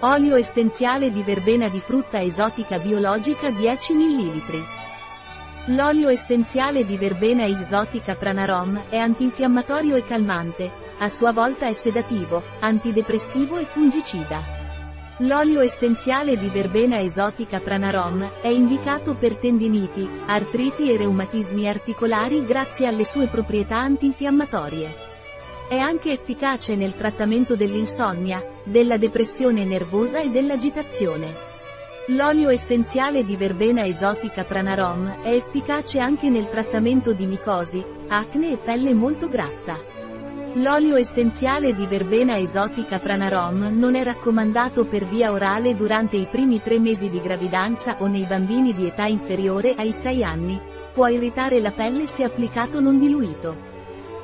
Olio essenziale di verbena di frutta esotica biologica 10 ml. L'olio essenziale di verbena esotica Pranarom è antinfiammatorio e calmante, a sua volta è sedativo, antidepressivo e fungicida. L'olio essenziale di verbena esotica Pranarom è indicato per tendiniti, artriti e reumatismi articolari grazie alle sue proprietà antinfiammatorie. È anche efficace nel trattamento dell'insonnia, della depressione nervosa e dell'agitazione. L'olio essenziale di verbena esotica Pranarom è efficace anche nel trattamento di micosi, acne e pelle molto grassa. L'olio essenziale di verbena esotica Pranarom non è raccomandato per via orale durante i primi tre mesi di gravidanza o nei bambini di età inferiore ai 6 anni. Può irritare la pelle se applicato non diluito.